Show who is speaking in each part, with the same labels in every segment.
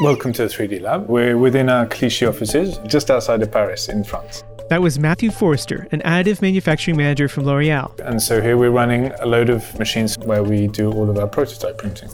Speaker 1: Welcome to the 3D Lab. We're within our Clichy offices, just outside of Paris in France.
Speaker 2: That was Matthew Forrester, an additive manufacturing manager from L'Oreal.
Speaker 1: And so here we're running a load of machines where we do all of our prototype printing.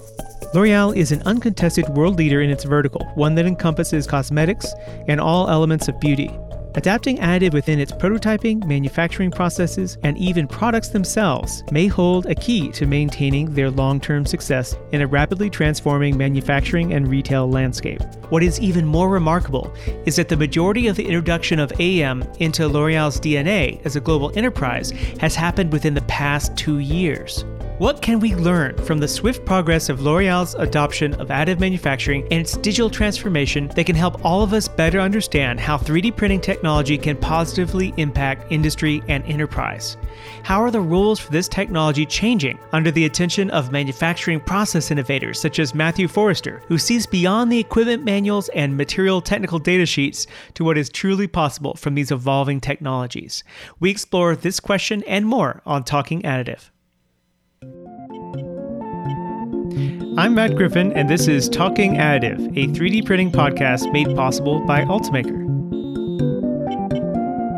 Speaker 2: L'Oreal is an uncontested world leader in its vertical, one that encompasses cosmetics and all elements of beauty. Adapting additive within its prototyping, manufacturing processes, and even products themselves may hold a key to maintaining their long term success in a rapidly transforming manufacturing and retail landscape. What is even more remarkable is that the majority of the introduction of AM into L'Oreal's DNA as a global enterprise has happened within the past two years. What can we learn from the swift progress of L'Oreal's adoption of additive manufacturing and its digital transformation that can help all of us better understand how 3D printing technology can positively impact industry and enterprise? How are the rules for this technology changing under the attention of manufacturing process innovators such as Matthew Forrester, who sees beyond the equipment manuals and material technical data sheets to what is truly possible from these evolving technologies? We explore this question and more on Talking Additive. I'm Matt Griffin, and this is Talking Additive, a 3D printing podcast made possible by Ultimaker.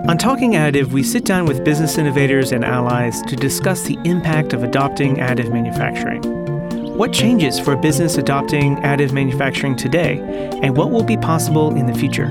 Speaker 2: On Talking Additive, we sit down with business innovators and allies to discuss the impact of adopting additive manufacturing. What changes for a business adopting additive manufacturing today, and what will be possible in the future?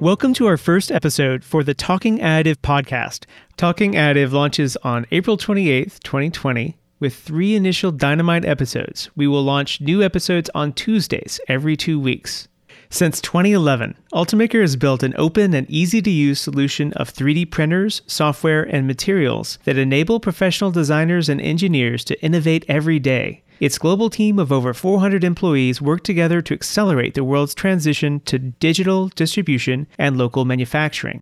Speaker 2: Welcome to our first episode for the Talking Additive podcast. Talking Additive launches on April 28th, 2020, with three initial Dynamite episodes. We will launch new episodes on Tuesdays every two weeks. Since 2011, Ultimaker has built an open and easy to use solution of 3D printers, software, and materials that enable professional designers and engineers to innovate every day. Its global team of over 400 employees work together to accelerate the world's transition to digital distribution and local manufacturing.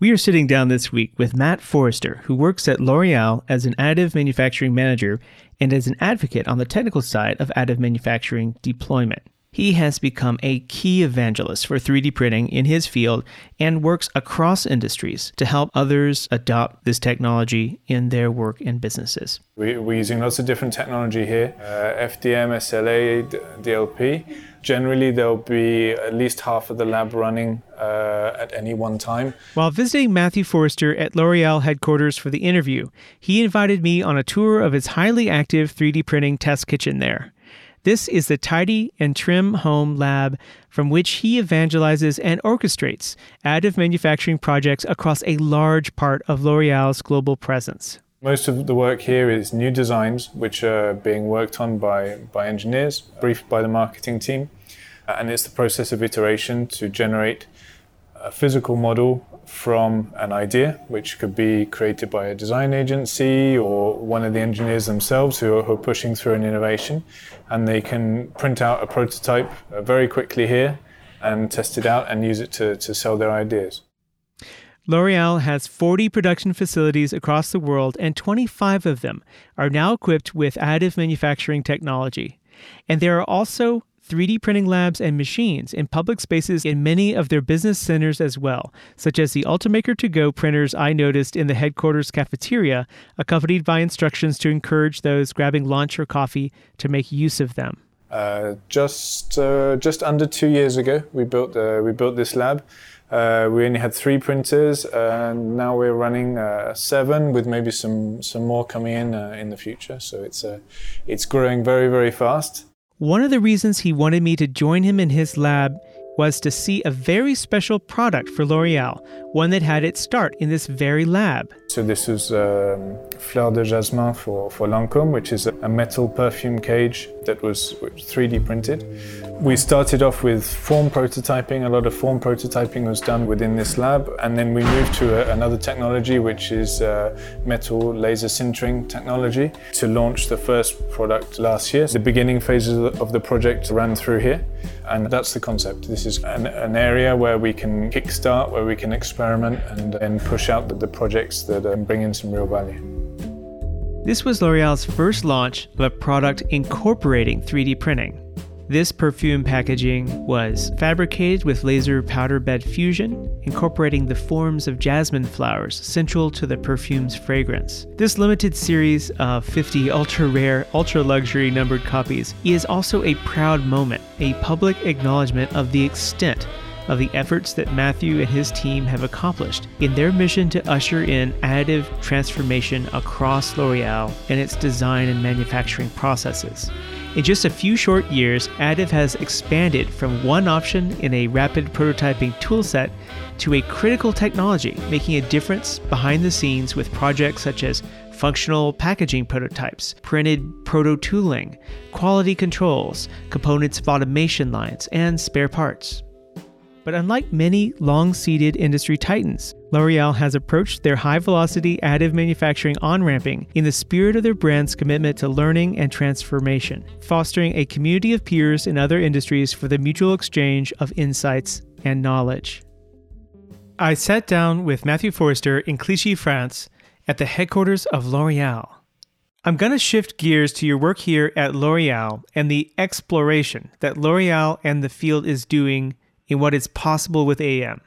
Speaker 2: We are sitting down this week with Matt Forrester, who works at L'Oreal as an additive manufacturing manager and as an advocate on the technical side of additive manufacturing deployment. He has become a key evangelist for 3D printing in his field and works across industries to help others adopt this technology in their work and businesses.
Speaker 1: We're using lots of different technology here uh, FDM, SLA, DLP. Generally, there'll be at least half of the lab running uh, at any one time.
Speaker 2: While visiting Matthew Forrester at L'Oreal headquarters for the interview, he invited me on a tour of his highly active 3D printing test kitchen there. This is the Tidy and Trim Home Lab from which he evangelizes and orchestrates additive manufacturing projects across a large part of L'Oreal's global presence.
Speaker 1: Most of the work here is new designs, which are being worked on by, by engineers, briefed by the marketing team. Uh, and it's the process of iteration to generate a physical model from an idea, which could be created by a design agency or one of the engineers themselves who are, who are pushing through an innovation. And they can print out a prototype uh, very quickly here and test it out and use it to, to sell their ideas.
Speaker 2: L'Oreal has 40 production facilities across the world, and 25 of them are now equipped with additive manufacturing technology. And there are also 3D printing labs and machines in public spaces in many of their business centers as well, such as the Ultimaker 2 Go printers I noticed in the headquarters cafeteria, accompanied by instructions to encourage those grabbing lunch or coffee to make use of them.
Speaker 1: Uh, just uh, just under two years ago, we built uh, we built this lab. Uh, we only had three printers, and now we're running uh, seven, with maybe some some more coming in uh, in the future. So it's it's growing very very fast.
Speaker 2: One of the reasons he wanted me to join him in his lab was to see a very special product for L'Oreal, one that had its start in this very lab.
Speaker 1: So this is um, Fleur de Jasmin for, for Lancome, which is a metal perfume cage that was 3D printed. We started off with form prototyping. A lot of form prototyping was done within this lab, and then we moved to a, another technology, which is uh, metal laser sintering technology, to launch the first product last year. The beginning phases of the project ran through here, and that's the concept. This is an, an area where we can kickstart, where we can experiment, and, and push out the, the projects that um, bring in some real value.
Speaker 2: This was L'Oreal's first launch of a product incorporating 3D printing. This perfume packaging was fabricated with laser powder bed fusion, incorporating the forms of jasmine flowers central to the perfume's fragrance. This limited series of 50 ultra rare, ultra luxury numbered copies is also a proud moment, a public acknowledgement of the extent of the efforts that Matthew and his team have accomplished in their mission to usher in additive transformation across L'Oreal and its design and manufacturing processes. In just a few short years, additive has expanded from one option in a rapid prototyping toolset to a critical technology, making a difference behind the scenes with projects such as functional packaging prototypes, printed proto tooling, quality controls, components of automation lines, and spare parts. But unlike many long seated industry titans, L'Oreal has approached their high velocity additive manufacturing on ramping in the spirit of their brand's commitment to learning and transformation, fostering a community of peers in other industries for the mutual exchange of insights and knowledge. I sat down with Matthew Forrester in Clichy, France, at the headquarters of L'Oreal. I'm going to shift gears to your work here at L'Oreal and the exploration that L'Oreal and the field is doing in what is possible with AM.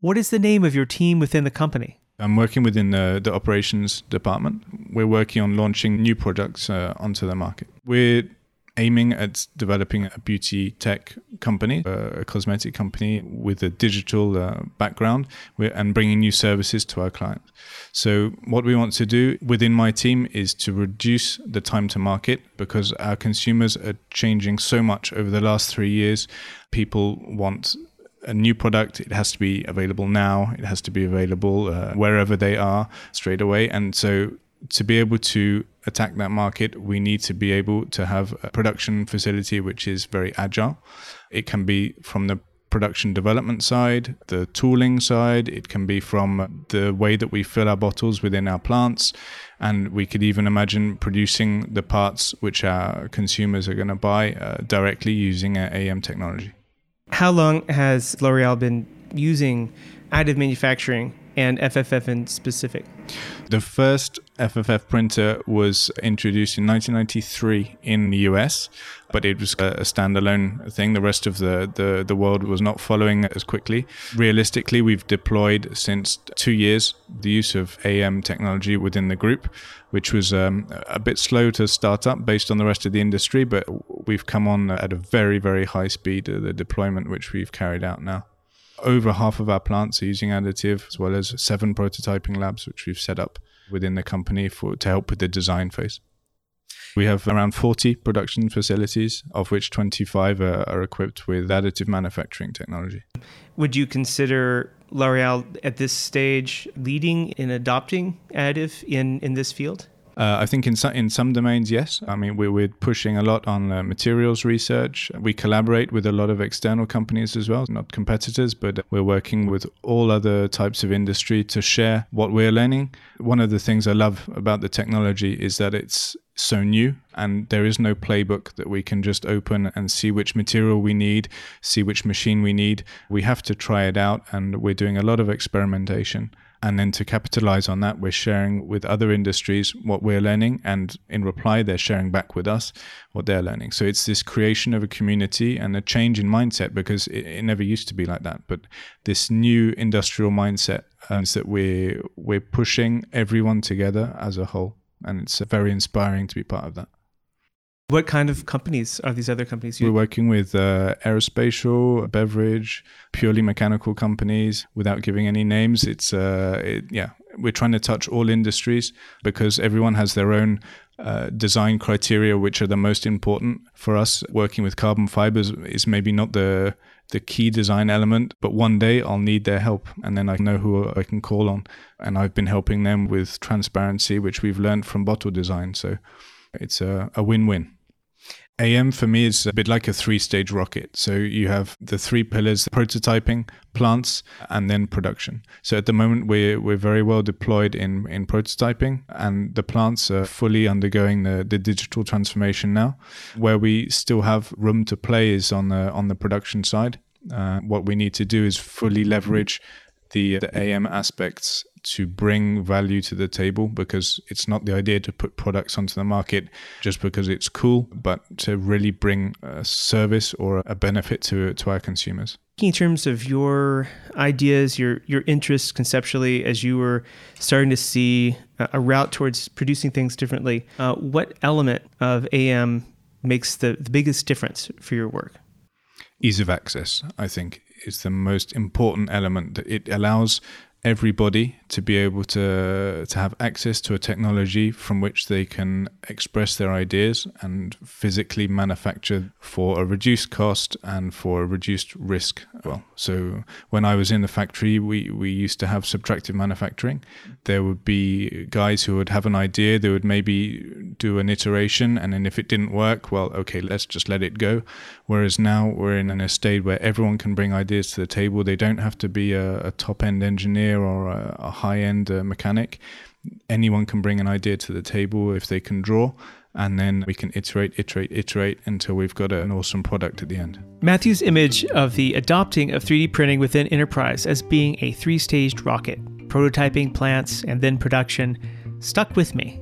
Speaker 2: What is the name of your team within the company?
Speaker 3: I'm working within the, the operations department. We're working on launching new products uh, onto the market. We're aiming at developing a beauty tech company, a cosmetic company with a digital uh, background, and bringing new services to our clients. So, what we want to do within my team is to reduce the time to market because our consumers are changing so much over the last three years. People want a new product, it has to be available now. It has to be available uh, wherever they are straight away. And so, to be able to attack that market, we need to be able to have a production facility which is very agile. It can be from the production development side, the tooling side, it can be from the way that we fill our bottles within our plants. And we could even imagine producing the parts which our consumers are going to buy uh, directly using AM technology.
Speaker 2: How long has L'Oreal been using additive manufacturing and FFF in specific?
Speaker 3: The first FFF printer was introduced in 1993 in the US, but it was a standalone thing. The rest of the, the, the world was not following as quickly. Realistically, we've deployed since two years the use of AM technology within the group, which was um, a bit slow to start up based on the rest of the industry, but we've come on at a very, very high speed, uh, the deployment which we've carried out now over half of our plants are using additive, as well as seven prototyping labs, which we've set up within the company for to help with the design phase. We have around 40 production facilities, of which 25 are, are equipped with additive manufacturing technology.
Speaker 2: Would you consider L'Oreal at this stage leading in adopting additive in, in this field?
Speaker 3: Uh, I think in some in some domains, yes. I mean, we're, we're pushing a lot on uh, materials research. We collaborate with a lot of external companies as well, not competitors, but we're working with all other types of industry to share what we're learning. One of the things I love about the technology is that it's so new and there is no playbook that we can just open and see which material we need, see which machine we need. We have to try it out, and we're doing a lot of experimentation. And then to capitalize on that, we're sharing with other industries what we're learning. And in reply, they're sharing back with us what they're learning. So it's this creation of a community and a change in mindset because it, it never used to be like that. But this new industrial mindset is that we're, we're pushing everyone together as a whole. And it's very inspiring to be part of that.
Speaker 2: What kind of companies are these other companies?
Speaker 3: We're working with uh, aerospatial, beverage, purely mechanical companies. Without giving any names, it's uh, it, yeah, we're trying to touch all industries because everyone has their own uh, design criteria, which are the most important for us. Working with carbon fibers is maybe not the the key design element, but one day I'll need their help, and then I know who I can call on. And I've been helping them with transparency, which we've learned from bottle design. So it's a, a win-win. AM for me is a bit like a three stage rocket. So you have the three pillars prototyping, plants, and then production. So at the moment, we're, we're very well deployed in, in prototyping, and the plants are fully undergoing the, the digital transformation now. Where we still have room to play is on the, on the production side. Uh, what we need to do is fully leverage the, the AM aspects to bring value to the table because it's not the idea to put products onto the market just because it's cool, but to really bring a service or a benefit to to our consumers.
Speaker 2: In terms of your ideas, your your interests conceptually, as you were starting to see a route towards producing things differently, uh, what element of AM makes the, the biggest difference for your work?
Speaker 3: Ease of access, I think, is the most important element. That it allows everybody to be able to to have access to a technology from which they can express their ideas and physically manufacture for a reduced cost and for a reduced risk well. So when i was in the factory we we used to have subtractive manufacturing. There would be guys who would have an idea. They would maybe do an iteration and then if it didn't work well okay let's just let it go whereas now we're in a state where everyone can bring ideas to the table they don't have to be a, a top end engineer or a, a high end uh, mechanic. Anyone can bring an idea to the table if they can draw, and then we can iterate, iterate, iterate until we've got an awesome product at the end.
Speaker 2: Matthew's image of the adopting of 3D printing within enterprise as being a three staged rocket, prototyping, plants, and then production, stuck with me.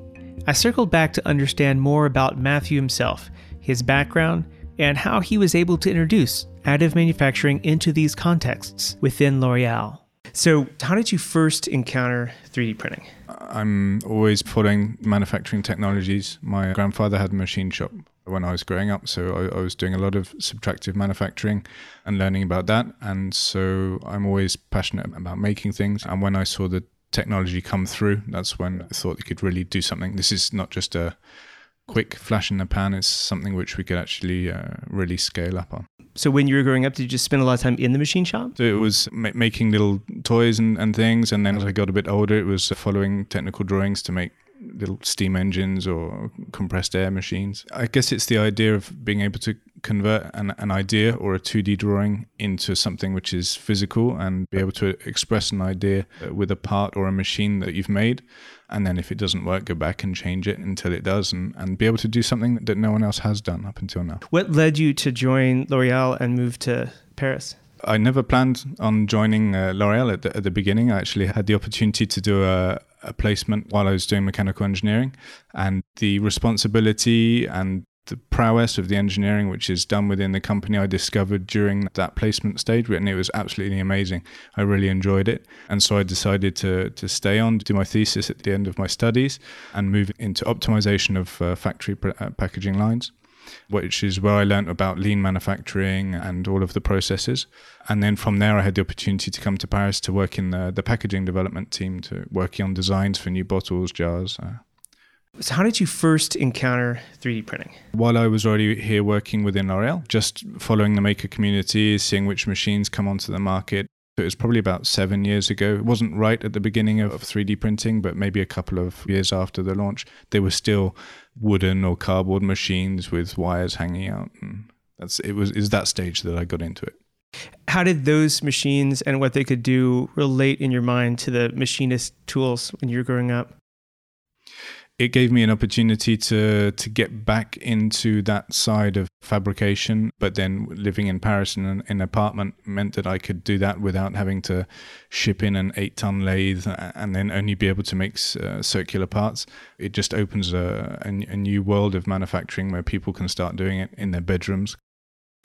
Speaker 2: I circled back to understand more about Matthew himself, his background, and how he was able to introduce additive manufacturing into these contexts within L'Oreal. So, how did you first encounter 3D printing?
Speaker 3: I'm always following manufacturing technologies. My grandfather had a machine shop when I was growing up, so I, I, was doing a lot of subtractive manufacturing and learning about that. And so I'm always passionate about making things. And when I saw the technology come through, that's when I thought it could really do something. This is not just a quick flash in the pan, it's something which we could actually uh, really scale up on.
Speaker 2: So when you were growing up, did you just spend a lot of time in the machine shop?
Speaker 3: So it was ma- making little toys and, and things, and then as I got a bit older, it was following technical drawings to make little steam engines or compressed air machines. I guess it's the idea of being able to convert an, an idea or a 2D drawing into something which is physical and be able to express an idea with a part or a machine that you've made. And then if it doesn't work, go back and change it until it does and, and be able to do something that no one else has done up until now.
Speaker 2: What led you to join L'Oreal and move to Paris?
Speaker 3: I never planned on joining uh, L'Oreal at the, at the beginning. I actually had the opportunity to do a, a placement while I was doing mechanical engineering, and the responsibility and the prowess of the engineering which is done within the company I discovered during that placement stage and it was absolutely amazing. I really enjoyed it. And so I decided to to stay on do my thesis at the end of my studies and move into optimization of uh, factory uh, packaging lines which is where I learned about lean manufacturing and all of the processes. And then from there, I had the opportunity to come to Paris to work in the, the packaging development team, to working on designs for new bottles, jars, uh,
Speaker 2: so, how did you first encounter 3D printing?
Speaker 3: While I was already here working within L'Oreal, just following the maker community, seeing which machines come onto the market. It was probably about seven years ago. It wasn't right at the beginning of 3D printing, but maybe a couple of years after the launch, they were still wooden or cardboard machines with wires hanging out. And that's it was is that stage that I got into it.
Speaker 2: How did those machines and what they could do relate in your mind to the machinist tools when you were growing up?
Speaker 3: It gave me an opportunity to to get back into that side of fabrication but then living in paris in an, in an apartment meant that i could do that without having to ship in an eight ton lathe and then only be able to make uh, circular parts. It just opens a, a, a new world of manufacturing where people can start doing it in their bedrooms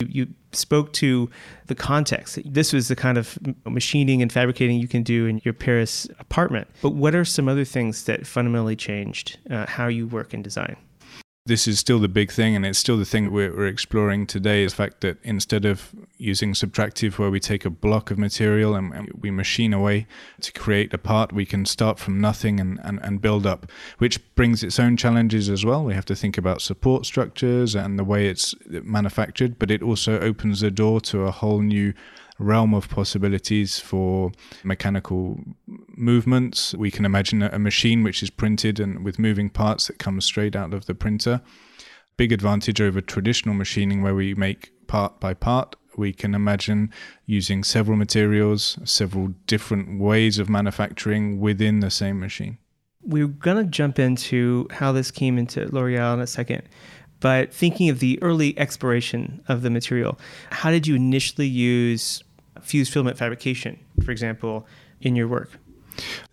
Speaker 2: you spoke to the context. This was the kind of machining and fabricating you can do in your Paris apartment. But what are some other things that fundamentally changed uh, how you work and design?
Speaker 3: This is still the big thing, and it's still the thing we're, we're, exploring today. Is the fact that instead of using subtractive, where we take a block of material and, and, we machine away to create a part, we can start from nothing and, and, and build up, which brings its own challenges as well. We have to think about support structures and the way it's manufactured, but it also opens the door to a whole new realm of possibilities for mechanical movements. We can imagine a machine which is printed and with moving parts that come straight out of the printer. Big advantage over traditional machining where we make part by part. We can imagine using several materials, several different ways of manufacturing within the same machine.
Speaker 2: We're going to jump into how this came into L'Oreal in a second but thinking of the early exploration of the material, how did you initially use fused filament fabrication, for example, in your work?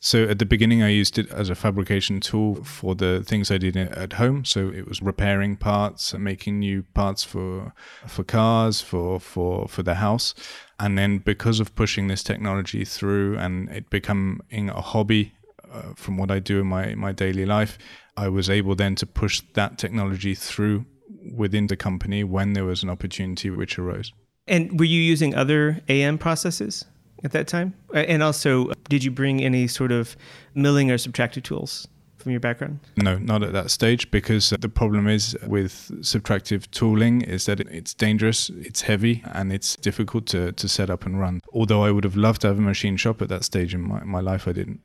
Speaker 3: So at the beginning, I used it as a fabrication tool for the things I did at home. So it was repairing parts, making new parts for for cars, for for for the house. And then because of pushing this technology through and it becoming a hobby uh, from what I do in my my daily life, I was able then to push that technology through within the company when there was an opportunity which arose.
Speaker 2: And were you using other AM processes? at that time? And also, did you bring any sort of milling or subtractive tools from your background?
Speaker 3: No, not at that stage because the problem is with subtractive tooling is that it's dangerous, it's heavy, and it's difficult to, to set up and run. Although I would have loved to have a machine shop at that stage in my, my life, I didn't.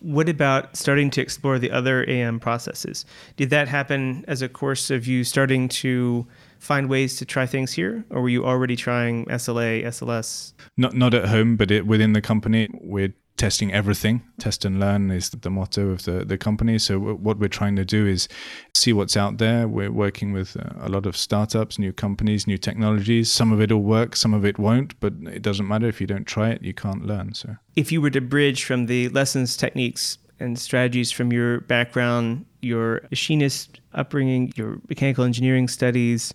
Speaker 2: What about starting to explore the other AM processes? Did that happen as a course of you starting to find ways to try things here, or were you already trying SLA, SLS?
Speaker 3: Not not at home, but it, within the company, we're testing everything. Test and learn is the motto of the, the company. So what we're trying to do is see what's out there. We're working with uh, a lot of startups, new companies, new technologies. Some of it will work, some of it won't, but it doesn't matter if you don't try it, you can't learn. So
Speaker 2: if you were to bridge from the lessons, techniques, and strategies from your background, your machinist upbringing, your mechanical engineering studies,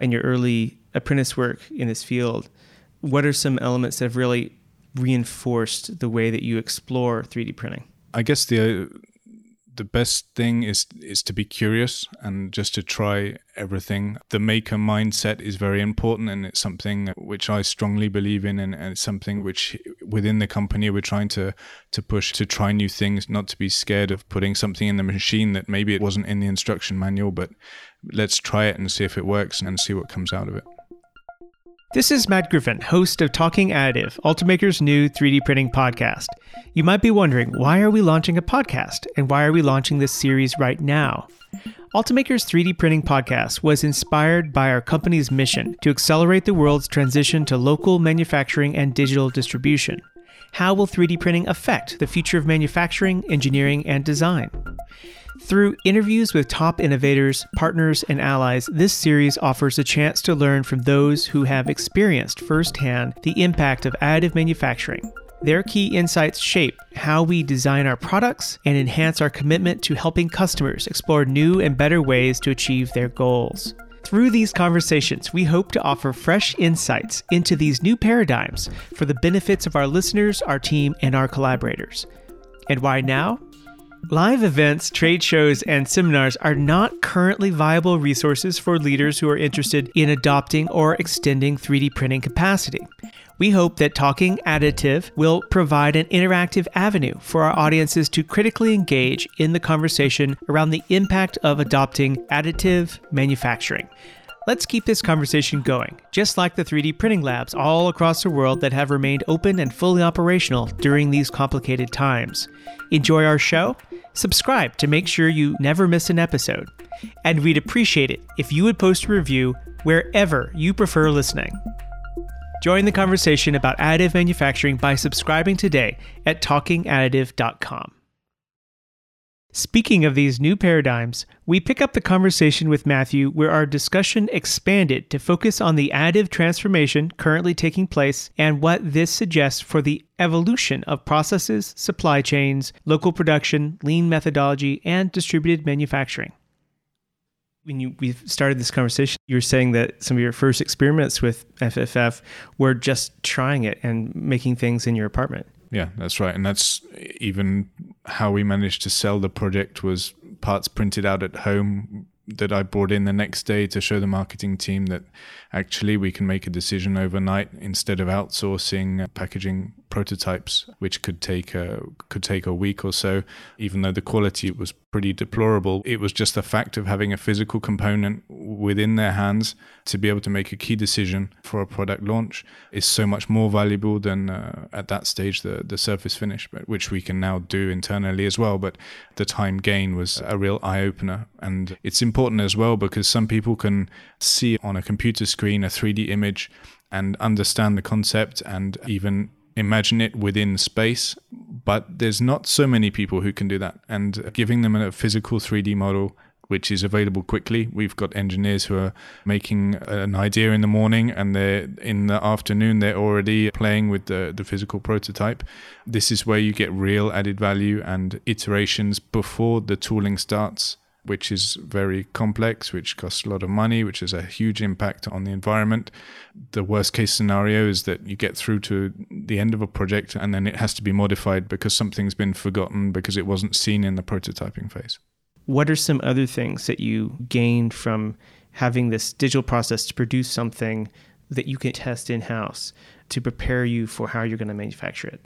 Speaker 2: and your early apprentice work in this field, what are some elements that have really reinforced the way that you explore 3D printing?
Speaker 3: I guess the the best thing is is to be curious and just to try everything. The maker mindset is very important, and it's something which I strongly believe in, and, and it's something which within the company we're trying to to push to try new things, not to be scared of putting something in the machine that maybe it wasn't in the instruction manual, but let's try it and see if it works and see what comes out of it.
Speaker 2: This is Matt Griffin, host of Talking Additive, Ultimaker's new 3D printing podcast. You might be wondering, why are we launching a podcast and why are we launching this series right now? Ultimaker's 3D printing podcast was inspired by our company's mission to accelerate the world's transition to local manufacturing and digital distribution. How will 3D printing affect the future of manufacturing, engineering, and design? Through interviews with top innovators, partners, and allies, this series offers a chance to learn from those who have experienced firsthand the impact of additive manufacturing. Their key insights shape how we design our products and enhance our commitment to helping customers explore new and better ways to achieve their goals. Through these conversations, we hope to offer fresh insights into these new paradigms for the benefits of our listeners, our team, and our collaborators. And why now? Live events, trade shows, and seminars are not currently viable resources for leaders who are interested in adopting or extending 3D printing capacity. We hope that Talking Additive will provide an interactive avenue for our audiences to critically engage in the conversation around the impact of adopting additive manufacturing. Let's keep this conversation going, just like the 3D printing labs all across the world that have remained open and fully operational during these complicated times. Enjoy our show? Subscribe to make sure you never miss an episode. And we'd appreciate it if you would post a review wherever you prefer listening. Join the conversation about additive manufacturing by subscribing today at talkingadditive.com. Speaking of these new paradigms, we pick up the conversation with Matthew where our discussion expanded to focus on the additive transformation currently taking place and what this suggests for the evolution of processes, supply chains, local production, lean methodology, and distributed manufacturing. When you we started this conversation, you were saying that some of your first experiments with FFF were just trying it and making things in your apartment.
Speaker 3: Yeah, that's right. And that's even how we managed to sell the project was parts printed out at home that I brought in the next day to show the marketing team that actually we can make a decision overnight instead of outsourcing packaging prototypes, which could take a could take a week or so. Even though the quality was pretty deplorable, it was just the fact of having a physical component within their hands to be able to make a key decision for a product launch is so much more valuable than uh, at that stage the the surface finish, but which we can now do internally as well. But the time gain was a real eye opener, and it's important as well because some people can see on a computer screen a 3D image and understand the concept and even imagine it within space, but there's not so many people who can do that. And giving them a physical 3D model which is available quickly. We've got engineers who are making an idea in the morning and they're in the afternoon they're already playing with the, the physical prototype. This is where you get real added value and iterations before the tooling starts which is very complex, which costs a lot of money, which has a huge impact on the environment. The worst case scenario is that you get through to the end of a project and then it has to be modified because something's been forgotten because it wasn't seen in the prototyping phase.
Speaker 2: What are some other things that you gained from having this digital process to produce something that you can test in house to prepare you for how you're going to manufacture it?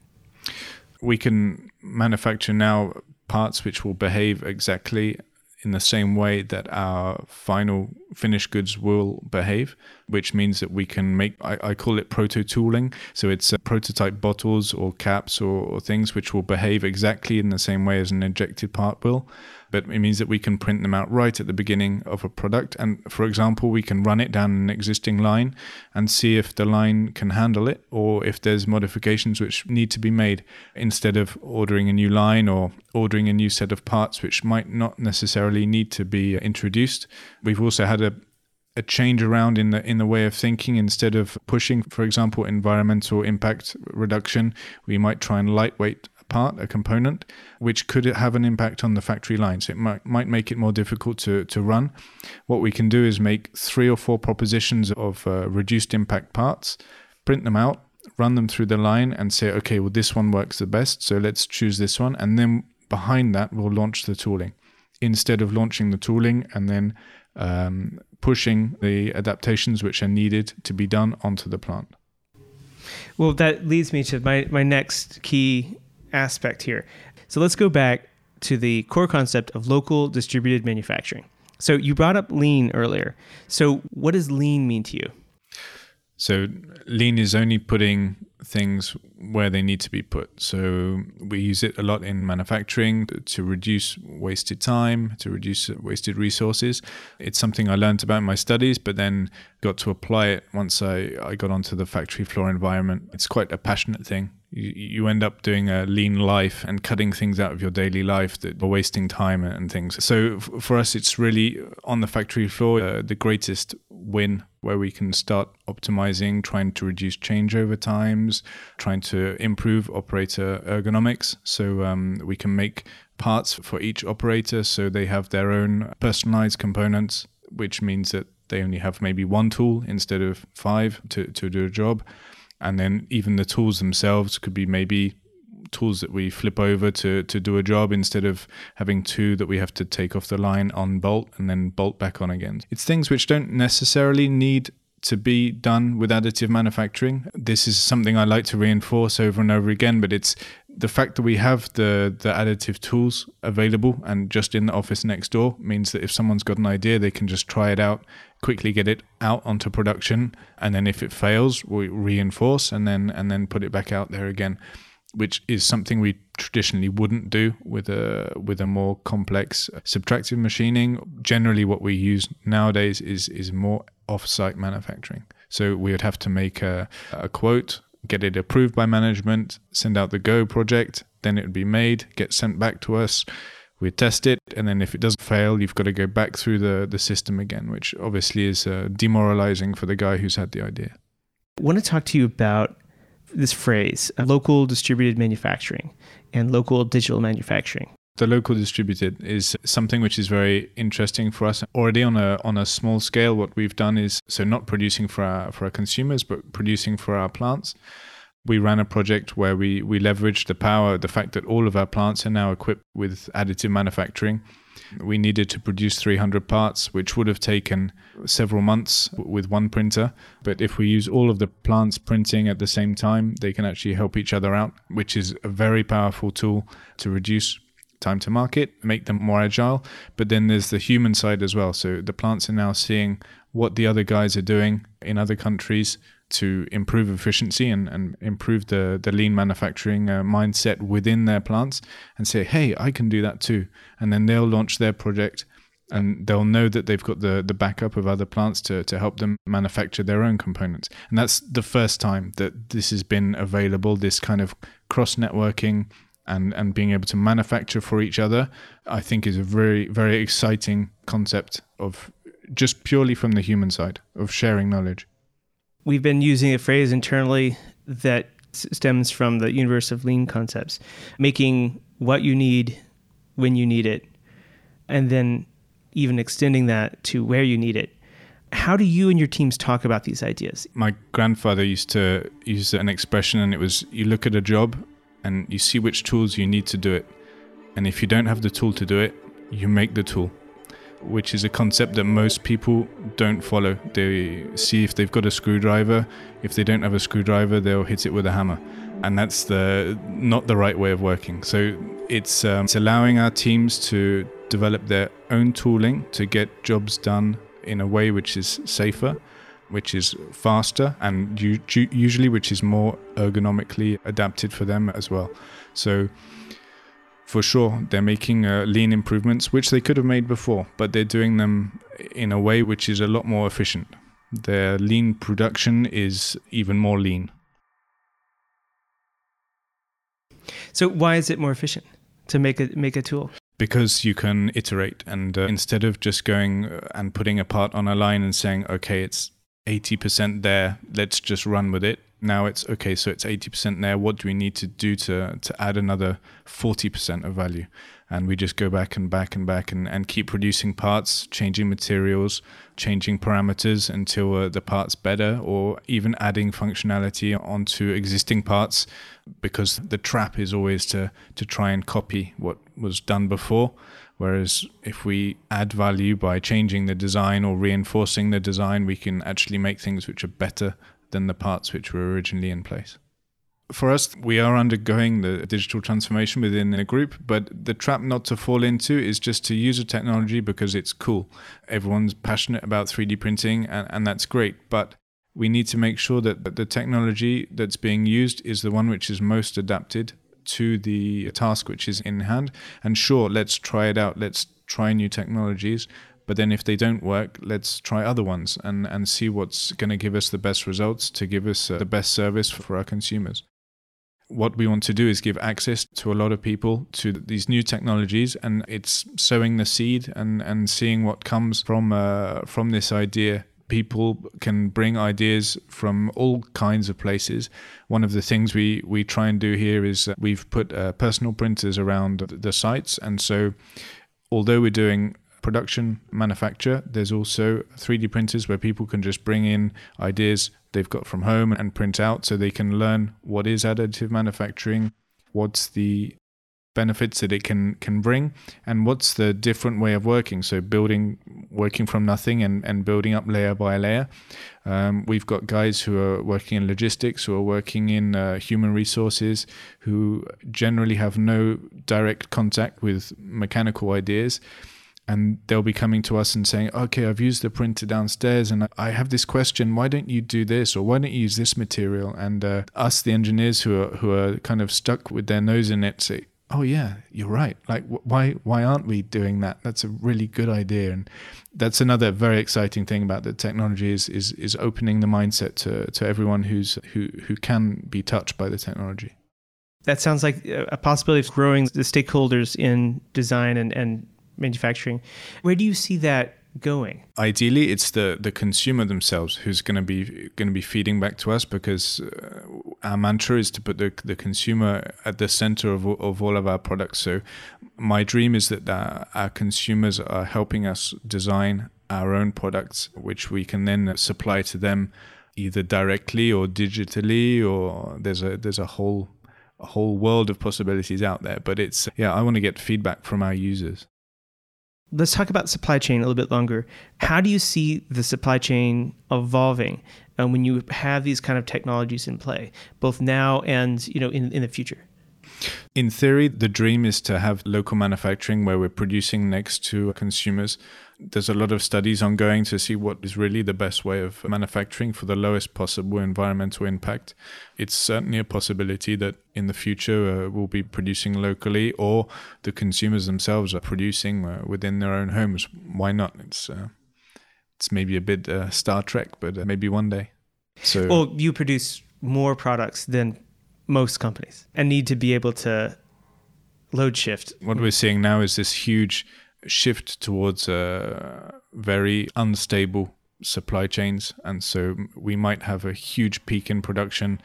Speaker 3: We can manufacture now parts which will behave exactly in the same way that our final finished goods will behave, which means that we can make, I, I call it proto tooling. So it's uh, prototype bottles or caps or, or things which will behave exactly in the same way as an injected part will but it means that we can print them out right at the beginning of a product. And for example, we can run it down an existing line and see if the line can handle it or if there's modifications which need to be made instead of ordering a new line or ordering a new set of parts which might not necessarily need to be introduced. We've also had a a change around in the in the way of thinking instead of pushing for example environmental impact reduction we might try and lightweight part, a component, which could have an impact on the factory lines. It might, might make it more difficult to, to run. What we can do is make three or four propositions of uh, reduced impact parts, print them out, run them through the line, and say, okay, well, this one works the best, so let's choose this one. And then behind that, we'll launch the tooling instead of launching the tooling and then um, pushing the adaptations which are needed to be done onto the plant.
Speaker 2: Well, that leads me to my, my next key aspect here. So let's go back to the core concept of local distributed manufacturing. So you brought up lean earlier. So what does lean mean to you?
Speaker 3: So lean is only putting things where they need to be put. So we use it a lot in manufacturing to reduce wasted time, to reduce wasted resources. It's something I learned about in my studies, but then got to apply it once I, I got onto the factory floor environment. It's quite a passionate thing you, end up doing a lean life and cutting things out of your daily life that are wasting time and things. So for us, it's really on the factory floor uh, the greatest win where we can start optimizing, trying to reduce changeover times, trying to improve operator ergonomics. So um, we can make parts for each operator so they have their own personalized components, which means that they only have maybe one tool instead of five to, to do a job and then even the tools themselves could be maybe tools that we flip over to to do a job instead of having two that we have to take off the line on bolt and then bolt back on again. It's things which don't necessarily need to be done with additive manufacturing. This is something I like to reinforce over and over again, but it's the fact that we have the the additive tools available and just in the office next door means that if someone's got an idea they can just try it out quickly get it out onto production. And then if it fails we reinforce and then and then put it back out there again which is something we traditionally wouldn't do with a with a more complex subtractive machining. Generally what we use nowadays is is more off-site manufacturing. So we would have to make a, a quote get it approved by management, send out the Go project, then it would be made, get sent back to us. We test it, and then if it doesn't fail, you've got to go back through the, the system again, which obviously is uh, demoralizing for the guy who's had the idea.
Speaker 2: I want to talk to you about this phrase local distributed manufacturing and local digital manufacturing.
Speaker 3: The local distributed is something which is very interesting for us already on a on a small scale. What we've done is so not producing for our for our consumers, but producing for our plants. We ran a project where we we leveraged the power, the fact that all of our plants are now equipped with additive manufacturing. We needed to produce 300 parts, which would have taken several months with one printer. But if we use all of the plants printing at the same time, they can actually help each other out, which is a very powerful tool to reduce time to market, make them more agile. But then there's the human side as well. So the plants are now seeing what the other guys are doing in other countries to improve efficiency and, and improve the, the lean manufacturing uh, mindset within their plants and say, hey, I can do that too. And then they'll launch their project and they'll know that they've got the, the backup of other plants to, to help them manufacture their own components. And that's the first time that this has been available, this kind of cross networking and, and being able to manufacture for each other, I think is a very, very exciting concept of just purely from the human side of sharing knowledge.
Speaker 2: We've been using a phrase internally that stems from the universe of lean concepts, making what you need when you need it, and then even extending that to where you need it. How do you and your teams talk about these ideas?
Speaker 3: My grandfather used to use an expression, and it was you look at a job and you see which tools you need to do it. And if you don't have the tool to do it, you make the tool, which is a concept that most people don't follow. They see if they've got a screwdriver. If they don't have a screwdriver, they'll hit it with a hammer. And that's the not the right way of working. So it's, um, it's allowing our teams to develop their own tooling to get jobs done in a way which is safer which is faster and usually which is more ergonomically adapted for them as well. So for sure they're making uh, lean improvements which they could have made before, but they're doing them in a way which is a lot more efficient. Their lean production is even more lean.
Speaker 2: So why is it more efficient to make a make a tool?
Speaker 3: because you can iterate and uh, instead of just going uh, and putting a part on a line and saying okay it's 80% there let's just run with it. Now it's okay so it's 80% there. What do we need to do to to add another 40% of value? And we just go back and back and back and, and keep producing parts changing materials changing parameters until uh, the part's better or even adding functionality onto existing parts because the trap is always to to try and copy what was done before Whereas if we add value by changing the design or reinforcing the design, we can actually make things which are better than the parts which were originally in place. For us, we are undergoing the digital transformation within the group, but the trap not to fall into is just to use a technology because it's cool. Everyone's passionate about 3D printing, and, and that's great. But we need to make sure that the technology that's being used is the one which is most adapted to the task which is in hand. And sure, let's try it out. Let's try new technologies. But then if they don't work, let's try other ones and, and see what's going to give us the best results to give us uh, the best service for our consumers. What we want to do is give access to a lot of people to these new technologies, and it's sowing the seed and, and seeing what comes from uh, from this idea people can bring ideas from all kinds of places. One of the things we, we try and do here is we've put uh, personal printers around the sites. And so, although we're doing production manufacture, there's also 3D printers where people can just bring in ideas they've got from home and print out so they can learn what is additive manufacturing, what's the benefits that it can can bring? And what's the different way of working? So building working from nothing and, and building up layer by layer. Um, we've got guys who are working in logistics who are working in uh, human resources who generally have no direct contact with mechanical ideas. And they'll be coming to us and saying, "Okay, I've used the printer downstairs, and I have this question. Why don't you do this, or why don't you use this material?" And uh, us, the engineers who are who are kind of stuck with their nose in it, say, oh yeah you're right. Like why why aren't we doing that? That's a really good idea. And that's another very exciting thing about the technology is is is opening the mindset to to everyone who's who who can be touched by the technology.
Speaker 2: That sounds like a possibility of growing the stakeholders in design and, and manufacturing. Where do you see that going?
Speaker 3: Ideally, it's the the consumer themselves who's going to be going to be feeding back to us because uh, our mantra is to put the the consumer at the center of of all of our products. So, my dream is that uh, our consumers are helping us design our own products, which we can then supply to them either directly or digitally, or there's a there's a whole a whole world of possibilities out there. But it's yeah, I want to get feedback from our users
Speaker 2: let's talk about supply chain a little bit longer. How do you see the supply chain evolving uh, when you have these kind of technologies in play, both now and you know in, in the future?
Speaker 3: In theory, the dream is to have local manufacturing where we're producing next to consumers. There's a lot of studies ongoing to see what is really the best way of manufacturing for the lowest possible environmental impact. It's certainly a possibility that in the future uh, we'll be producing locally or the consumers themselves are producing uh, within their own homes. Why not? It's uh, it's maybe a bit uh, Star Trek, but uh, maybe one day.
Speaker 2: So, well, you produce more products than most companies and need to be able to load shift.
Speaker 3: What we're seeing now is this huge shift towards uh, very unstable supply chains. And so we might have a huge peak in production,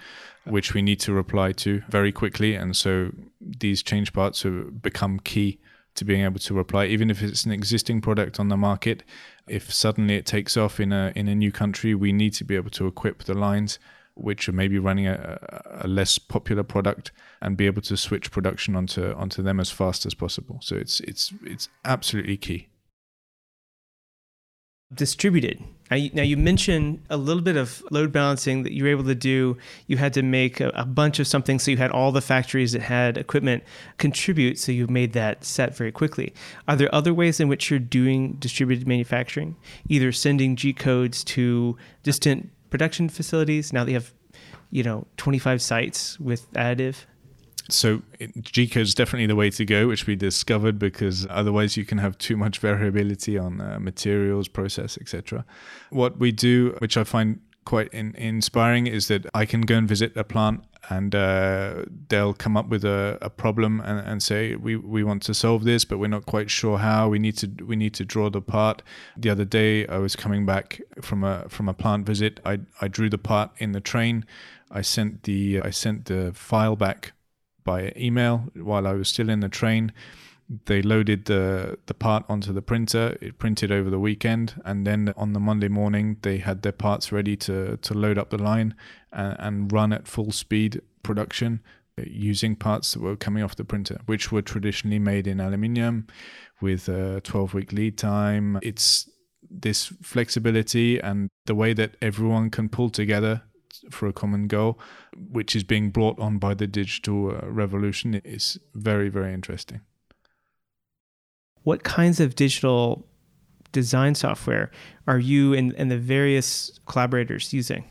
Speaker 3: which we need to reply to very quickly. And so these change parts have become key to being able to reply, even if it's an existing product on the market. If suddenly it takes off in a in a new country, we need to be able to equip the lines which are maybe running a, a, less popular product and be able to switch production onto onto them as fast as possible. So it's it's it's absolutely key.
Speaker 2: Distributed. Now you, now you mentioned a little bit of load balancing that you were able to do. You had to make a, a bunch of something, so you had all the factories that had equipment contribute. So you made that set very quickly. Are there other ways in which you're doing distributed manufacturing, either sending G codes to distant production facilities now they have you know 25 sites with additive
Speaker 3: so G code is definitely the way to go, which we discovered because otherwise you can have too much variability on uh, materials, process, etc. What we do, which I find quite in, inspiring, is that I can go and visit a plant and uh, they'll come up with a, a problem and, and, say we, we want to solve this but we're not quite sure how. We need to we need to draw the part. The other day I was coming back from a from a plant visit. I, I drew the part in the train. I sent the I sent the file back by email while I was still in the train they loaded the the part onto the printer. It printed over the weekend and then on the monday morning they had their parts ready to to load up the line and, and run at full speed production using parts that were coming off the printer which were traditionally made in aluminium with a 12 week lead time. It's this flexibility and the way that everyone can pull together for a common goal which is being brought on by the digital uh, revolution is very very interesting
Speaker 2: what kinds of digital design software are you and, and the various collaborators using?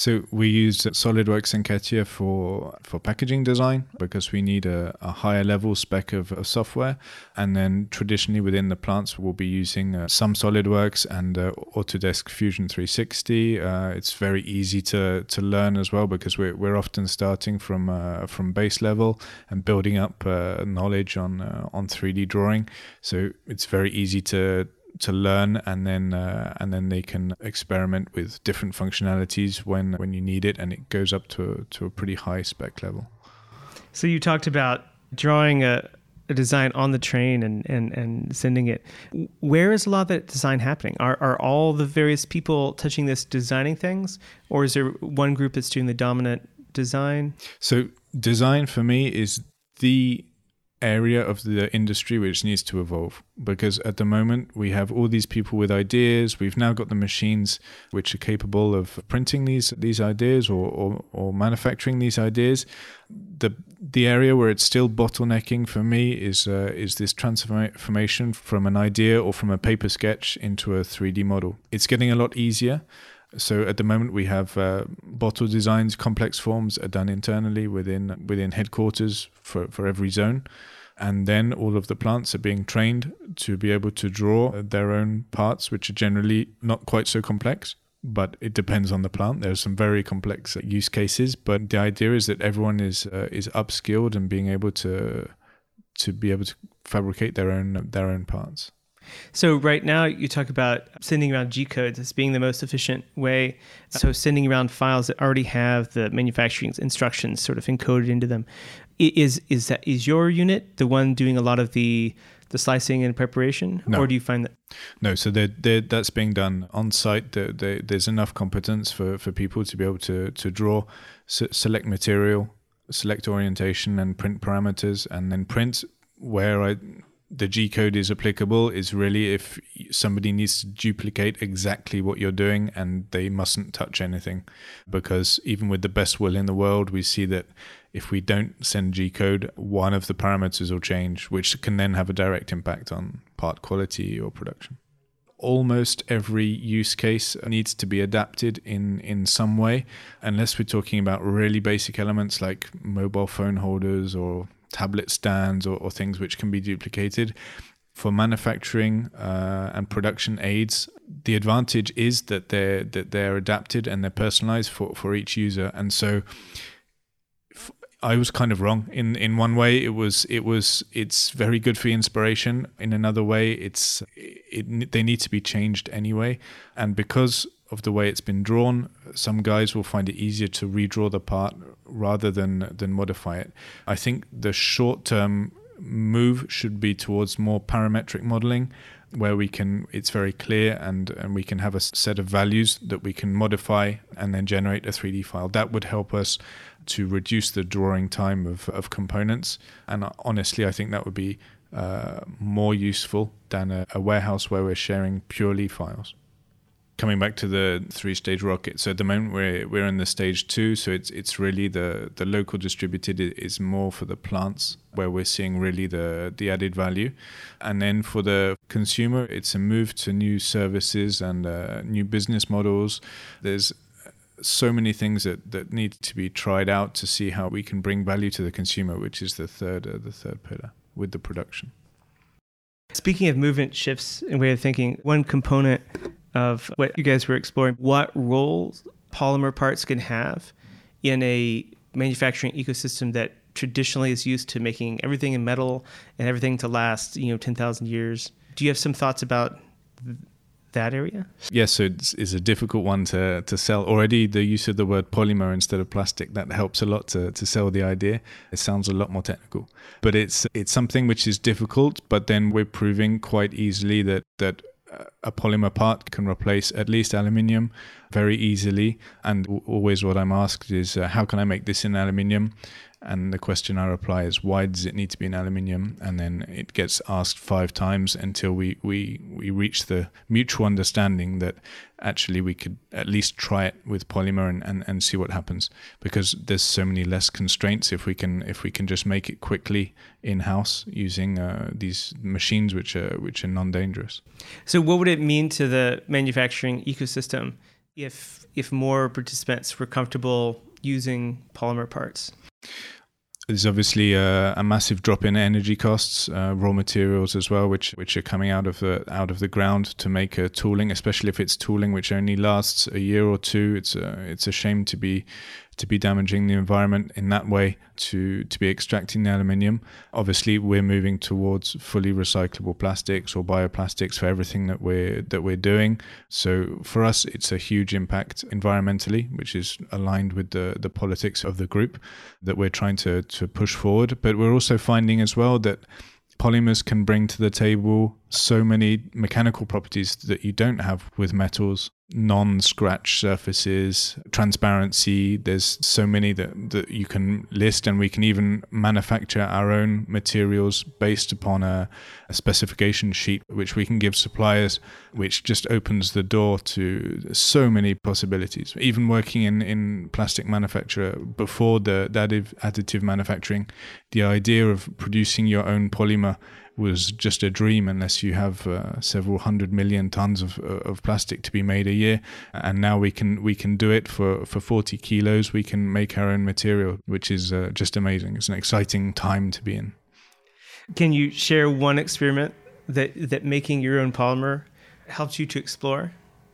Speaker 3: So we use SolidWorks and CATIA for for packaging design because we need a, a higher level spec of, of, software. And then traditionally within the plants, we'll be using uh, some SolidWorks and uh, Autodesk Fusion 360. Uh, it's very easy to to learn as well because we're we're often starting from uh, from base level and building up uh, knowledge on uh, on 3D drawing. So it's very easy to to learn and then uh, and then they can experiment with different functionalities when when you need it and it goes up to to a pretty high spec level
Speaker 2: so you talked about drawing a, a design on the train and, and, and sending it. Where is a lot of that design happening? Are, are all the various people touching this designing things, or is there one group that's doing the dominant design?
Speaker 3: So, design for me is the area of the industry which needs to evolve. Because at the moment we have all these people with ideas. We've now got the machines which are capable of printing these these ideas or, or, or manufacturing these ideas. The the area where it's still bottlenecking for me is uh, is this transformation from an idea or from a paper sketch into a 3D model. It's getting a lot easier so at the moment we have uh, bottle designs, complex forms are done internally within within headquarters for, for every zone. And then all of the plants are being trained to be able to draw their own parts, which are generally not quite so complex but it depends on the plant. There are some very complex use cases, but the idea is that everyone is uh, is upskilled and being able to to be able to fabricate their own their own parts.
Speaker 2: So right now you talk about sending around G codes as being the most efficient way. So sending around files that already have the manufacturing instructions sort of encoded into them. Is is that is your unit the one doing a lot of the the slicing and preparation,
Speaker 3: no.
Speaker 2: or do you find that?
Speaker 3: No, so they're, they're, that's being done on site. They're, there's enough competence for, for people to be able to to draw, select material, select orientation, and print parameters, and then print where I the G code is applicable is really if somebody needs to duplicate exactly what you're doing and they mustn't touch anything. Because even with the best will in the world, we see that if we don't send G code, one of the parameters will change, which can then have a direct impact on part quality or production. Almost every use case needs to be adapted in, in some way, unless we're talking about really basic elements like mobile phone holders or tablet stands or, or things which can be duplicated. For manufacturing uh, and production aids, the advantage is that they're that they're adapted and they're personalized for, for each user. And so, I was kind of wrong in in one way. It was it was it's very good for inspiration. In another way, it's it they need to be changed anyway. And because of the way it's been drawn, some guys will find it easier to redraw the part rather than than modify it. I think the short term move should be towards more parametric modeling where we can it's very clear and and we can have a set of values that we can modify and then generate a 3D file. That would help us to reduce the drawing time of, of components. And honestly I think that would be uh, more useful than a, a warehouse where we're sharing purely files coming back to the three stage rocket. So at the moment we're we're in the stage two. So it's it's really the the local distributed is more for the plants where we're seeing really the the added value. And then for the consumer it's a move to new services and uh, new business models. There's so many things that, that need to be tried out to see how we can bring value to the consumer, which is the third uh, the third pillar with the production.
Speaker 2: Speaking of movement shifts and way of thinking, one component of what you guys were exploring, what roles polymer parts can have in a manufacturing ecosystem that traditionally is used to making everything in metal and everything to last, you know, 10,000 years. Do you have some thoughts about that area?
Speaker 3: Yes, so it's, it's, a difficult one to, to sell. Already, the use of the word polymer instead of plastic that helps a lot to, to sell the idea. It sounds a lot more technical, but it's it's something which is difficult. But then we're proving quite easily that that a polymer part can replace at least aluminium very easily. And always what I'm asked is, uh, how can I make this in aluminium? And the question I reply is, why does it need to be in aluminium? And then it gets asked five times until we, we, we reach the mutual understanding that actually we could at least try it with polymer and, and, and see what happens. Because there's so many less constraints if we can if we can just make it quickly in house using uh, these machines which are which are non dangerous.
Speaker 2: So what would it mean to the manufacturing ecosystem if if more participants were comfortable using polymer parts?
Speaker 3: There's obviously a, a, massive drop in energy costs, uh, raw materials as well, which which are coming out of the out of the ground to make a tooling, especially if it's tooling which only lasts a year or two. It's a, it's a shame to be to be damaging the environment in that way to to be extracting the aluminium. Obviously, we're moving towards fully recyclable plastics or bioplastics for everything that we're that we're doing. So for us, it's a huge impact environmentally, which is aligned with the the politics of the group that we're trying to to push forward. But we're also finding as well that polymers can bring to the table so many mechanical properties that you don't have with metals. Non-scratch surfaces transparency there's so many that, that you can list and we can even manufacture our own materials based upon a, a specification sheet which we can give suppliers which just opens the door to so many possibilities. Even working in, in plastic manufacture before the, the additive, additive manufacturing the idea of producing your own polymer was just a dream unless you have uh, several hundred million tons of, uh, of plastic to be made a year. And now we can we can do it for, for 40 kilos. We can make our own material, which is uh, just amazing. It's an exciting time to be in.
Speaker 2: Can you share one experiment that that making your own polymer helps you to explore?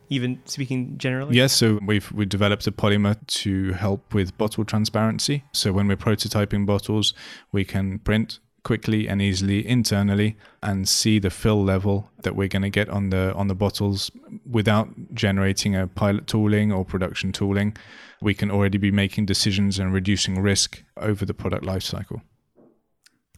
Speaker 2: even speaking generally?
Speaker 3: Yes, so we've we developed a polymer to help with bottle transparency. So when we're prototyping bottles, we can print quickly and easily internally and see the fill level that we're going to get on the on the bottles without generating a pilot tooling or production tooling we can already be making decisions and reducing risk over the product lifecycle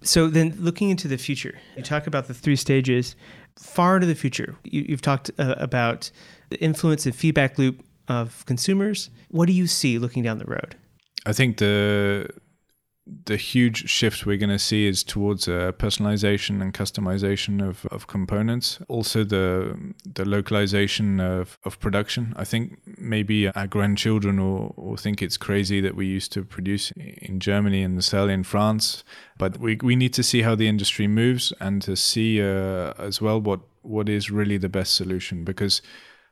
Speaker 2: so then looking into the future you talk about the three stages far into the future. You, have talked uh, about the influence of feedback loop of consumers. What do you see looking down the road?
Speaker 3: I think the the huge shift we're going to see is towards uh, personalization and customization of, of components. Also, the the localization of, of production. I think maybe our grandchildren will, will think it's crazy that we used to produce in Germany and sell in France. But we, we need to see how the industry moves and to see uh, as well what, what is really the best solution because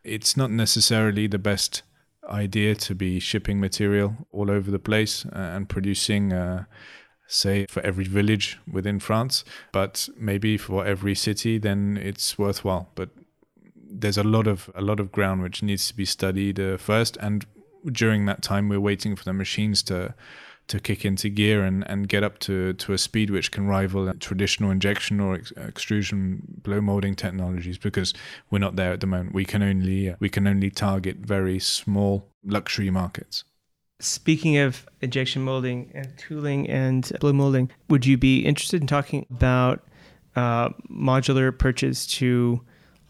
Speaker 3: it's not necessarily the best idea to be shipping material all over the place uh, and producing, uh, say, for every village within France. But maybe for every city, then it's worthwhile. But there's a lot of a lot of ground which needs to be studied uh, first, and during that time, we're waiting for the machines to to kick into gear and, and get up to, to a speed which can rival traditional injection or ex- extrusion blow molding technologies because we're not there at the moment. We can only we can only target very small luxury markets.
Speaker 2: Speaking of injection molding and tooling and blow molding, would you be interested in talking about uh, modular approaches to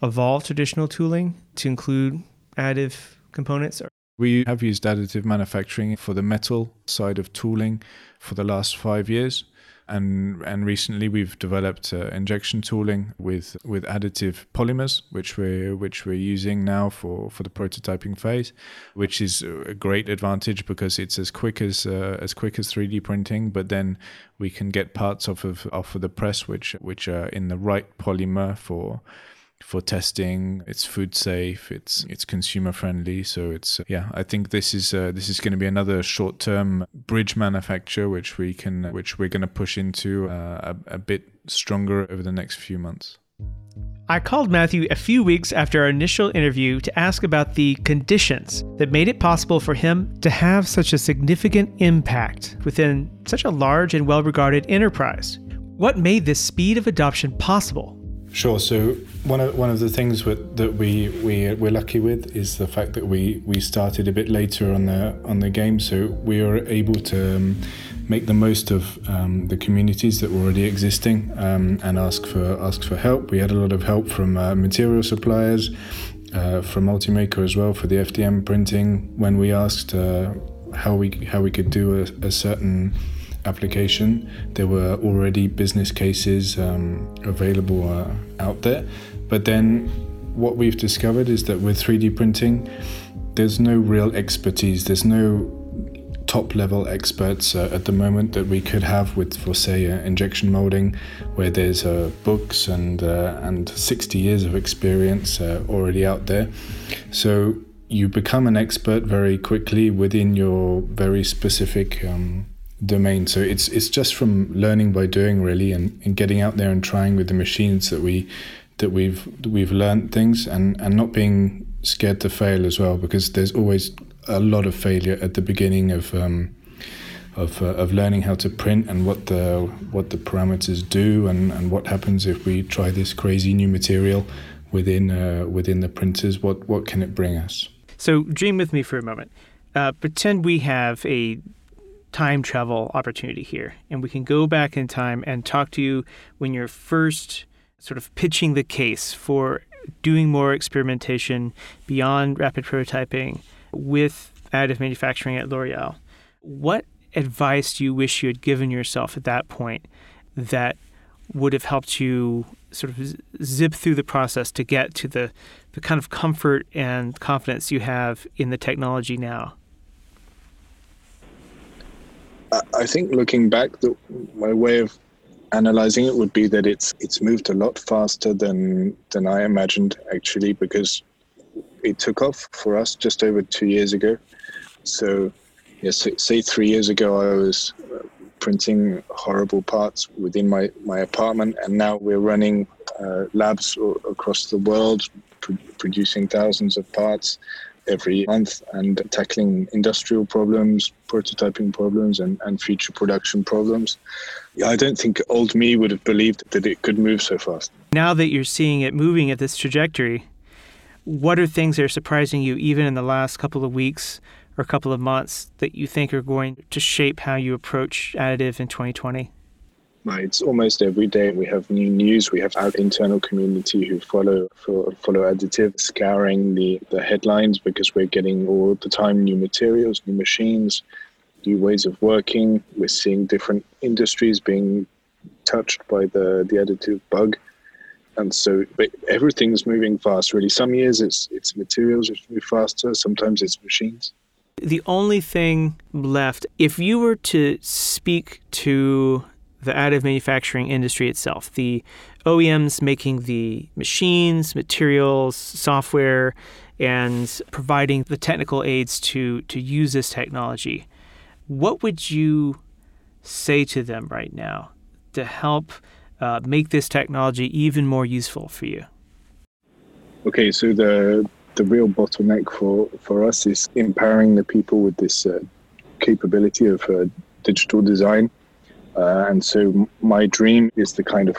Speaker 2: evolve traditional tooling to include additive components?
Speaker 3: We have used additive manufacturing for the metal side of tooling for the last five years. And and recently we've developed uh, injection tooling with with additive polymers which we're which we're using now for for the prototyping phase which is a great advantage because it's as quick as uh, as quick as 3D printing but then we can get parts off of off of the press which which are in the right polymer for for testing. It's food safe. It's it's consumer friendly. So it's yeah. I think this is uh, this is going to be another short term bridge manufacture which we can which we're going to push into uh, a, a bit stronger over the next few months.
Speaker 2: I called Matthew a few weeks after our initial interview to ask about the conditions that made it possible for him to have such a significant impact within such a large and well regarded enterprise. What made this speed of adoption possible?
Speaker 3: Sure. So one of one of the things with, that we we we're lucky with is the fact that we we started a bit later on the on the game, so we were able to um, make the most of um, the communities that were already existing um, and ask for ask for help. We had a lot of help from uh, material suppliers, uh, from Ultimaker as well for the FDM printing. When we asked uh, how we how we could do a, a certain application. There were already business cases um, available uh, out there. But then what we've discovered is that with 3D printing, there's no real expertise. There's no top level experts uh, at the moment that we could have with, for say, uh, injection molding, where there's uh, books and uh, and 60 years of experience uh, already out there. So you become an expert very quickly within your very specific um, domain. So it's it's just from learning by doing really, and, and getting out there and trying with the machines that we that we've we've learned things, and and not being scared to fail as well, because there's always a lot of failure at the beginning of. Um, of, uh, of learning how to print and what the what the parameters do and, and what happens if we try this crazy new material within uh, within the printers what what can it bring us
Speaker 2: so dream with me for a moment uh, pretend we have a time travel opportunity here. And we can go back in time and talk to you when you're first sort of pitching the case for doing more experimentation beyond rapid prototyping with additive manufacturing at L'Oreal. What advice do you wish you had given yourself at that point that would have helped you sort of zip through the process to get to the, the kind of comfort and confidence you have in the technology now?
Speaker 1: I think looking back, the, my way of analyzing it would be that it's it's moved a lot faster than than I imagined actually because it took off for us just over two years ago. So, yes, yeah, say three years ago I was uh, printing horrible parts within my my apartment, and now we're running uh, labs across the world, pr- producing thousands of parts every month and tackling industrial problems, prototyping problems, and, and future production problems. I don't think old me would have believed that it could move so fast.
Speaker 2: Now that you're seeing it moving at this trajectory, what are things that are surprising you, even in the last couple of weeks or couple of months, that you think are going to shape how you approach additive in 2020?
Speaker 1: It's almost every day we have new news. We have our internal community who follow for, follow additive, scouring the, the headlines because we're getting all the time new materials, new machines, new ways of working. We're seeing different industries being touched by the, the additive bug. And so everything's moving fast, really. Some years it's it's materials which move faster, sometimes it's machines.
Speaker 2: The only thing left, if you were to speak to the additive manufacturing industry itself, the OEMs making the machines, materials, software, and providing the technical aids to, to use this technology. What would you say to them right now to help uh, make this technology even more useful for you?
Speaker 1: Okay, so the the real bottleneck for, for us is empowering the people with this uh, capability of uh, digital design. Uh, and so my dream is the kind of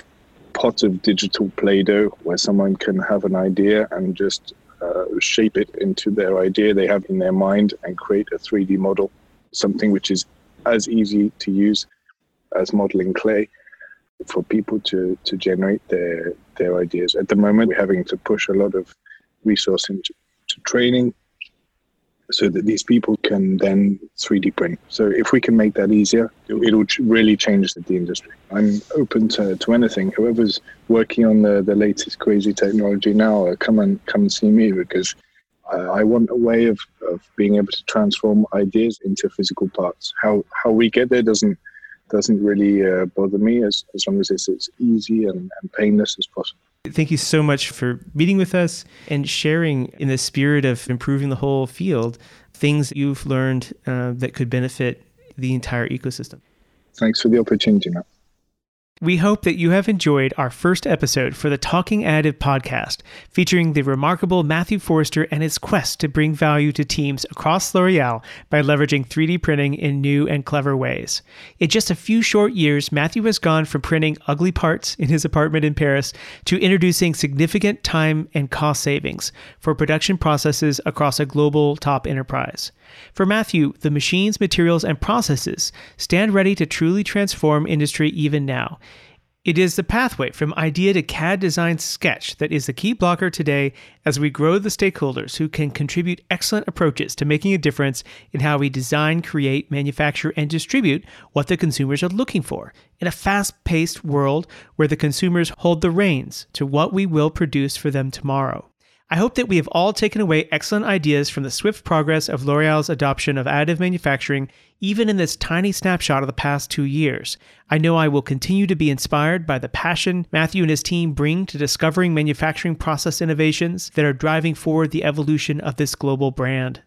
Speaker 1: pot of digital Play-Doh where someone can have an idea and just uh, shape it into their idea they have in their mind and create a 3D model, something which is as easy to use as modeling clay for people to, to generate their their ideas. At the moment, we're having to push a lot of resource into to training so that these people can then 3D print. So if we can make that easier, it'll really change the industry. I'm open to, to anything. Whoever's working on the, the latest crazy technology now, uh, come and come and see me because I, I want a way of, of being able to transform ideas into physical parts. How how we get there doesn't doesn't really uh, bother me as, as long as it's as easy and, and painless as possible.
Speaker 2: Thank you so much for meeting with us and sharing in the spirit of improving the whole field things you've learned uh, that could benefit the entire ecosystem.
Speaker 1: Thanks for the opportunity, Matt.
Speaker 2: We hope that you have enjoyed our first episode for the Talking Additive podcast, featuring the remarkable Matthew Forrester and his quest to bring value to teams across L'Oreal by leveraging 3D printing in new and clever ways. In just a few short years, Matthew has gone from printing ugly parts in his apartment in Paris to introducing significant time and cost savings for production processes across a global top enterprise. For Matthew, the machines, materials, and processes stand ready to truly transform industry even now. It is the pathway from idea to CAD design sketch that is the key blocker today as we grow the stakeholders who can contribute excellent approaches to making a difference in how we design, create, manufacture, and distribute what the consumers are looking for in a fast paced world where the consumers hold the reins to what we will produce for them tomorrow. I hope that we have all taken away excellent ideas from the swift progress of L'Oreal's adoption of additive manufacturing, even in this tiny snapshot of the past two years. I know I will continue to be inspired by the passion Matthew and his team bring to discovering manufacturing process innovations that are driving forward the evolution of this global brand.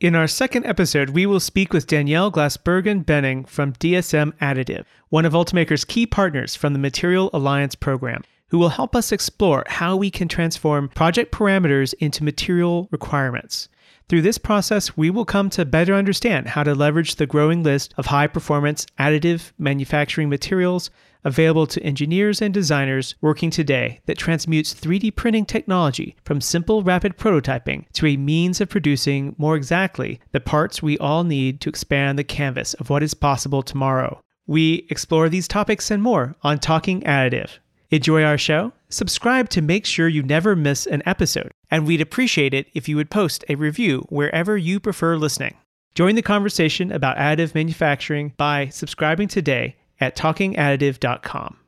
Speaker 2: In our second episode, we will speak with Danielle Glasbergen Benning from DSM Additive, one of Ultimaker's key partners from the Material Alliance program who will help us explore how we can transform project parameters into material requirements. Through this process, we will come to better understand how to leverage the growing list of high performance additive manufacturing materials available to engineers and designers working today that transmutes 3D printing technology from simple rapid prototyping to a means of producing more exactly the parts we all need to expand the canvas of what is possible tomorrow. We explore these topics and more on Talking Additive. Enjoy our show? Subscribe to make sure you never miss an episode, and we'd appreciate it if you would post a review wherever you prefer listening. Join the conversation about additive manufacturing by subscribing today at talkingadditive.com.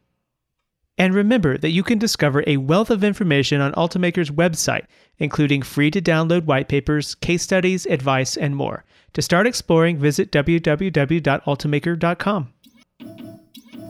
Speaker 2: And remember that you can discover a wealth of information on Ultimaker's website, including free to download white papers, case studies, advice, and more. To start exploring, visit www.ultimaker.com.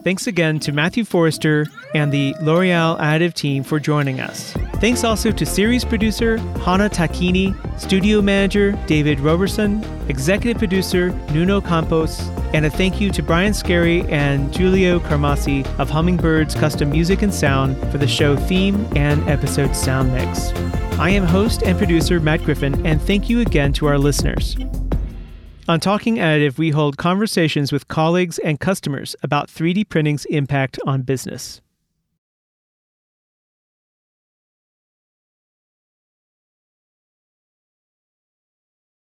Speaker 2: Thanks again to Matthew Forrester and the L'Oreal Additive team for joining us. Thanks also to series producer Hana Takini, studio manager David Roberson, executive producer Nuno Campos, and a thank you to Brian Scary and Giulio Carmassi of Hummingbird's Custom Music and Sound for the show theme and episode sound mix. I am host and producer Matt Griffin, and thank you again to our listeners. On Talking Additive, we hold conversations with colleagues and customers about 3D printing's impact on business.